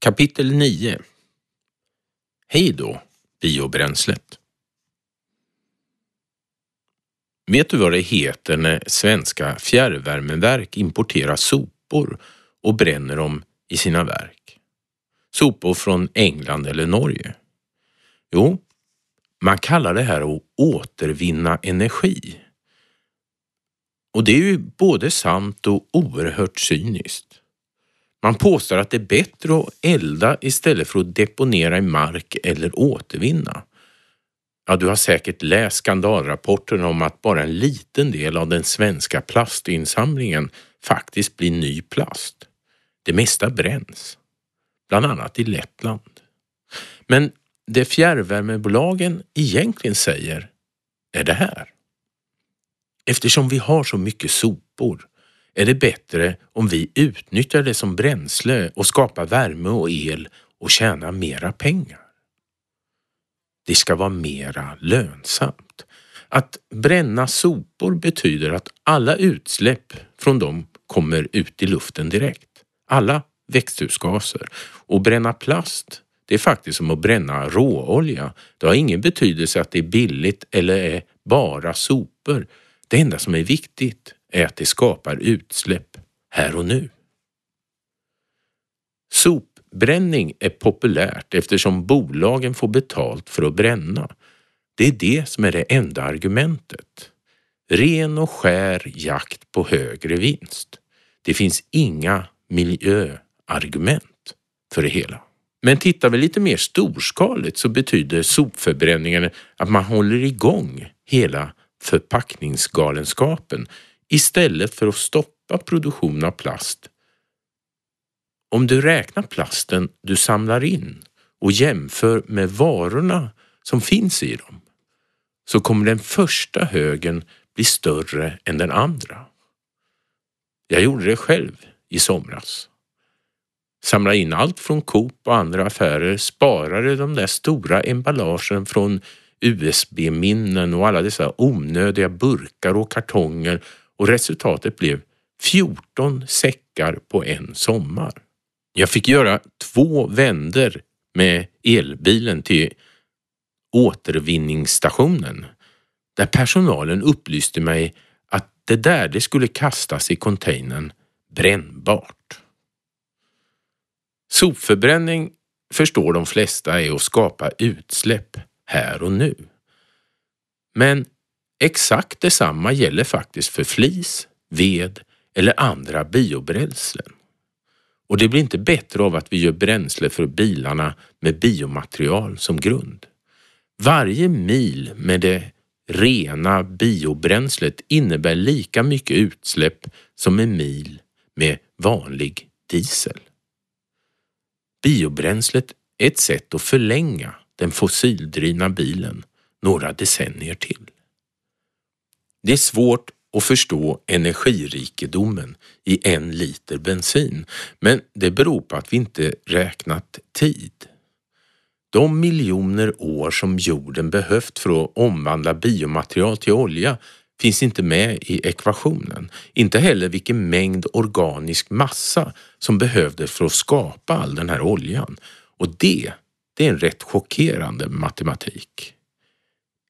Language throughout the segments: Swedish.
Kapitel 9 Hej då, biobränslet. Vet du vad det heter när svenska fjärrvärmeverk importerar sopor och bränner dem i sina verk? Sopor från England eller Norge? Jo, man kallar det här att återvinna energi. Och det är ju både sant och oerhört cyniskt. Man påstår att det är bättre att elda istället för att deponera i mark eller återvinna. Ja, du har säkert läst skandalrapporten om att bara en liten del av den svenska plastinsamlingen faktiskt blir ny plast. Det mesta bränns, bland annat i Lettland. Men det fjärrvärmebolagen egentligen säger är det här. Eftersom vi har så mycket sopor är det bättre om vi utnyttjar det som bränsle och skapar värme och el och tjänar mera pengar. Det ska vara mera lönsamt. Att bränna sopor betyder att alla utsläpp från dem kommer ut i luften direkt. Alla växthusgaser. Och bränna plast, det är faktiskt som att bränna råolja. Det har ingen betydelse att det är billigt eller är bara sopor. Det enda som är viktigt är att det skapar utsläpp här och nu. Sopbränning är populärt eftersom bolagen får betalt för att bränna. Det är det som är det enda argumentet. Ren och skär jakt på högre vinst. Det finns inga miljöargument för det hela. Men tittar vi lite mer storskaligt så betyder sopförbränningen att man håller igång hela förpackningsgalenskapen istället för att stoppa produktion av plast. Om du räknar plasten du samlar in och jämför med varorna som finns i dem så kommer den första högen bli större än den andra. Jag gjorde det själv i somras. Samlade in allt från Coop och andra affärer, sparade de där stora emballagen från USB-minnen och alla dessa onödiga burkar och kartonger och resultatet blev 14 säckar på en sommar. Jag fick göra två vänder med elbilen till återvinningsstationen där personalen upplyste mig att det där det skulle kastas i containern brännbart. Sopförbränning förstår de flesta är att skapa utsläpp här och nu. Men exakt detsamma gäller faktiskt för flis, ved eller andra biobränslen. Och det blir inte bättre av att vi gör bränsle för bilarna med biomaterial som grund. Varje mil med det rena biobränslet innebär lika mycket utsläpp som en mil med vanlig diesel. Biobränslet är ett sätt att förlänga den fossildrivna bilen några decennier till. Det är svårt att förstå energirikedomen i en liter bensin, men det beror på att vi inte räknat tid. De miljoner år som jorden behövt för att omvandla biomaterial till olja finns inte med i ekvationen. Inte heller vilken mängd organisk massa som behövdes för att skapa all den här oljan. Och det, det är en rätt chockerande matematik.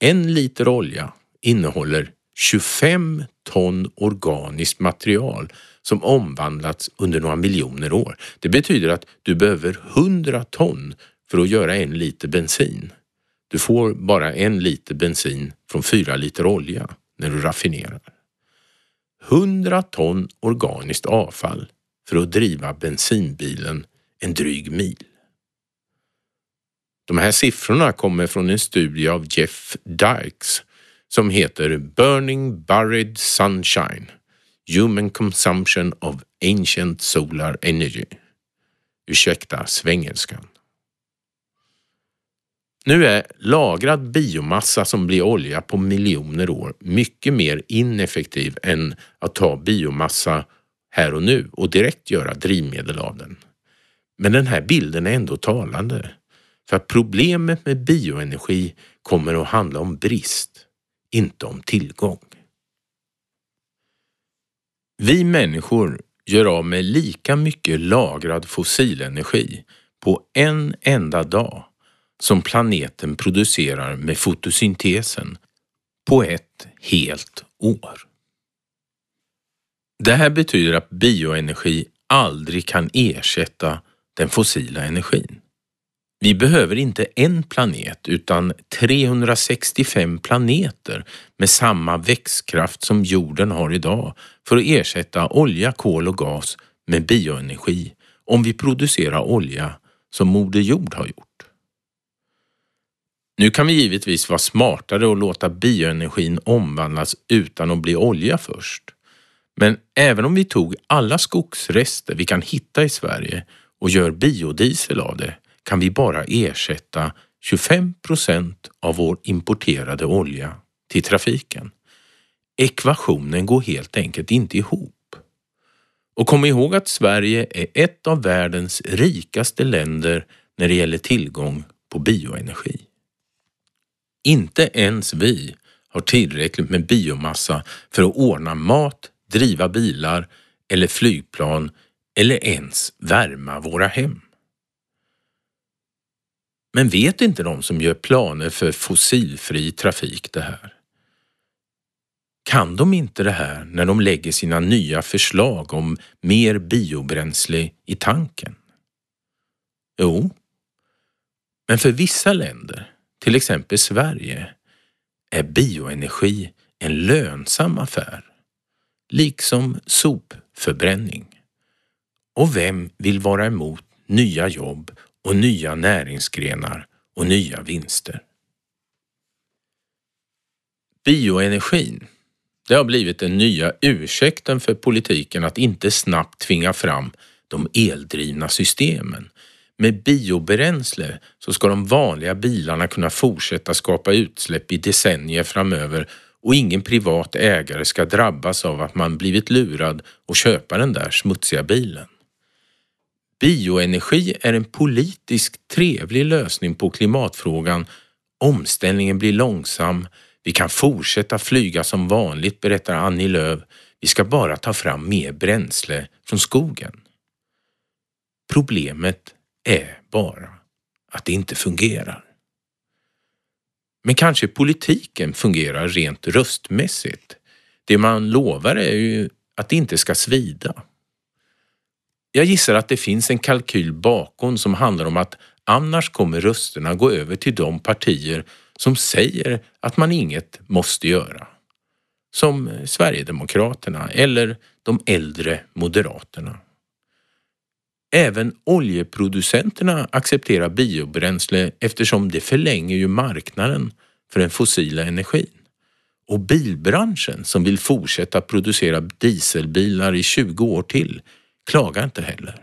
En liter olja innehåller 25 ton organiskt material som omvandlats under några miljoner år. Det betyder att du behöver 100 ton för att göra en liter bensin. Du får bara en liter bensin från fyra liter olja när du raffinerar. 100 ton organiskt avfall för att driva bensinbilen en dryg mil. De här siffrorna kommer från en studie av Jeff Dykes som heter Burning Buried Sunshine Human Consumption of Ancient Solar Energy. Ursäkta svengelskan. Nu är lagrad biomassa som blir olja på miljoner år mycket mer ineffektiv än att ta biomassa här och nu och direkt göra drivmedel av den. Men den här bilden är ändå talande. För problemet med bioenergi kommer att handla om brist, inte om tillgång. Vi människor gör av med lika mycket lagrad fossilenergi på en enda dag som planeten producerar med fotosyntesen på ett helt år. Det här betyder att bioenergi aldrig kan ersätta den fossila energin. Vi behöver inte en planet utan 365 planeter med samma växtkraft som jorden har idag för att ersätta olja, kol och gas med bioenergi om vi producerar olja som Moder Jord har gjort. Nu kan vi givetvis vara smartare och låta bioenergin omvandlas utan att bli olja först. Men även om vi tog alla skogsrester vi kan hitta i Sverige och gör biodiesel av det kan vi bara ersätta 25 procent av vår importerade olja till trafiken. Ekvationen går helt enkelt inte ihop. Och kom ihåg att Sverige är ett av världens rikaste länder när det gäller tillgång på bioenergi. Inte ens vi har tillräckligt med biomassa för att ordna mat, driva bilar eller flygplan eller ens värma våra hem. Men vet inte de som gör planer för fossilfri trafik det här? Kan de inte det här när de lägger sina nya förslag om mer biobränsle i tanken? Jo, men för vissa länder, till exempel Sverige, är bioenergi en lönsam affär, liksom sopförbränning. Och vem vill vara emot nya jobb och nya näringsgrenar och nya vinster? Bioenergin det har blivit den nya ursäkten för politiken att inte snabbt tvinga fram de eldrivna systemen. Med biobränsle så ska de vanliga bilarna kunna fortsätta skapa utsläpp i decennier framöver och ingen privat ägare ska drabbas av att man blivit lurad och köpa den där smutsiga bilen. Bioenergi är en politiskt trevlig lösning på klimatfrågan. Omställningen blir långsam, vi kan fortsätta flyga som vanligt, berättar Annie Lööf. Vi ska bara ta fram mer bränsle från skogen. Problemet är bara att det inte fungerar. Men kanske politiken fungerar rent röstmässigt. Det man lovar är ju att det inte ska svida. Jag gissar att det finns en kalkyl bakom som handlar om att annars kommer rösterna gå över till de partier som säger att man inget måste göra. Som Sverigedemokraterna eller de äldre Moderaterna. Även oljeproducenterna accepterar biobränsle eftersom det förlänger ju marknaden för den fossila energin. Och bilbranschen som vill fortsätta producera dieselbilar i 20 år till Klaga inte heller.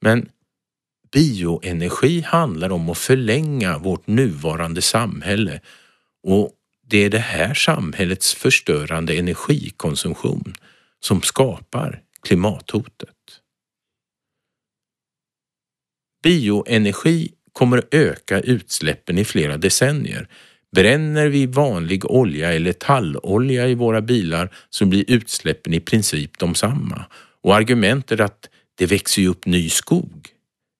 Men Bioenergi handlar om att förlänga vårt nuvarande samhälle och det är det här samhällets förstörande energikonsumtion som skapar klimathotet. Bioenergi kommer att öka utsläppen i flera decennier. Bränner vi vanlig olja eller tallolja i våra bilar så blir utsläppen i princip de samma. Och argumentet att det växer upp ny skog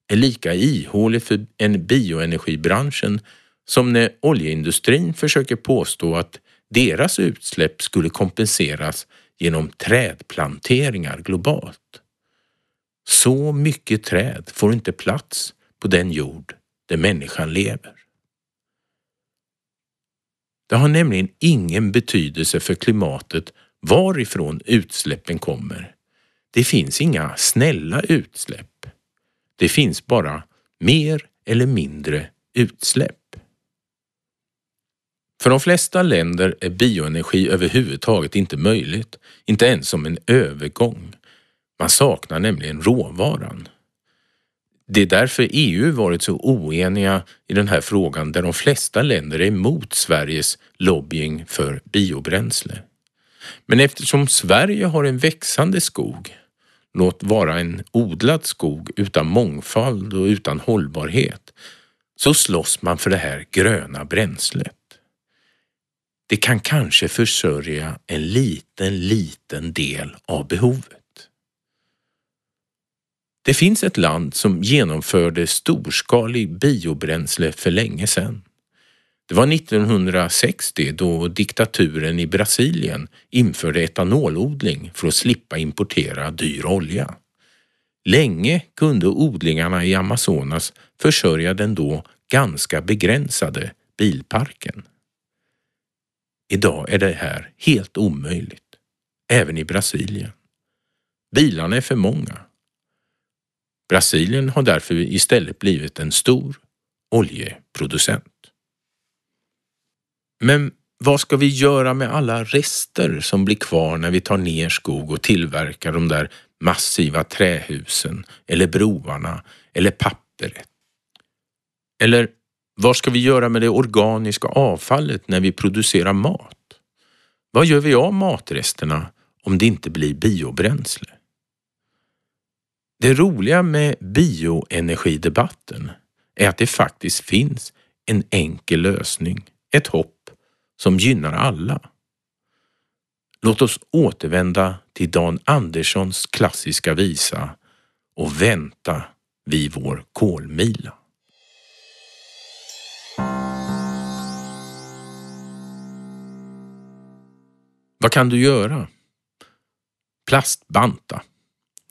är lika ihåligt för en bioenergibranschen som när oljeindustrin försöker påstå att deras utsläpp skulle kompenseras genom trädplanteringar globalt. Så mycket träd får inte plats på den jord där människan lever. Det har nämligen ingen betydelse för klimatet varifrån utsläppen kommer. Det finns inga snälla utsläpp. Det finns bara mer eller mindre utsläpp. För de flesta länder är bioenergi överhuvudtaget inte möjligt, inte ens som en övergång. Man saknar nämligen råvaran. Det är därför EU varit så oeniga i den här frågan där de flesta länder är emot Sveriges lobbying för biobränsle. Men eftersom Sverige har en växande skog låt vara en odlad skog utan mångfald och utan hållbarhet, så slåss man för det här gröna bränslet. Det kan kanske försörja en liten, liten del av behovet. Det finns ett land som genomförde storskalig biobränsle för länge sedan. Det var 1960 då diktaturen i Brasilien införde etanolodling för att slippa importera dyr olja. Länge kunde odlingarna i Amazonas försörja den då ganska begränsade bilparken. Idag är det här helt omöjligt, även i Brasilien. Bilarna är för många. Brasilien har därför istället blivit en stor oljeproducent. Men vad ska vi göra med alla rester som blir kvar när vi tar ner skog och tillverkar de där massiva trähusen eller broarna eller papperet? Eller vad ska vi göra med det organiska avfallet när vi producerar mat? Vad gör vi av matresterna om det inte blir biobränsle? Det roliga med bioenergidebatten är att det faktiskt finns en enkel lösning, ett hopp som gynnar alla. Låt oss återvända till Dan Anderssons klassiska visa och vänta vid vår kolmila. Vad kan du göra? Plastbanta.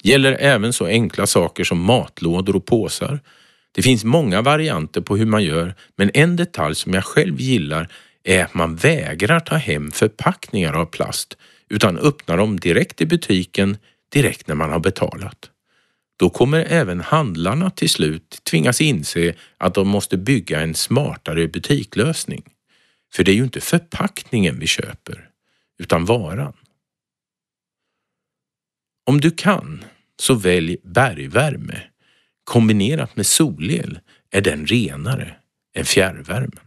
Gäller även så enkla saker som matlådor och påsar. Det finns många varianter på hur man gör, men en detalj som jag själv gillar är att man vägrar ta hem förpackningar av plast utan öppnar dem direkt i butiken direkt när man har betalat. Då kommer även handlarna till slut tvingas inse att de måste bygga en smartare butiklösning. För det är ju inte förpackningen vi köper, utan varan. Om du kan, så välj bergvärme. Kombinerat med solel är den renare än fjärrvärmen.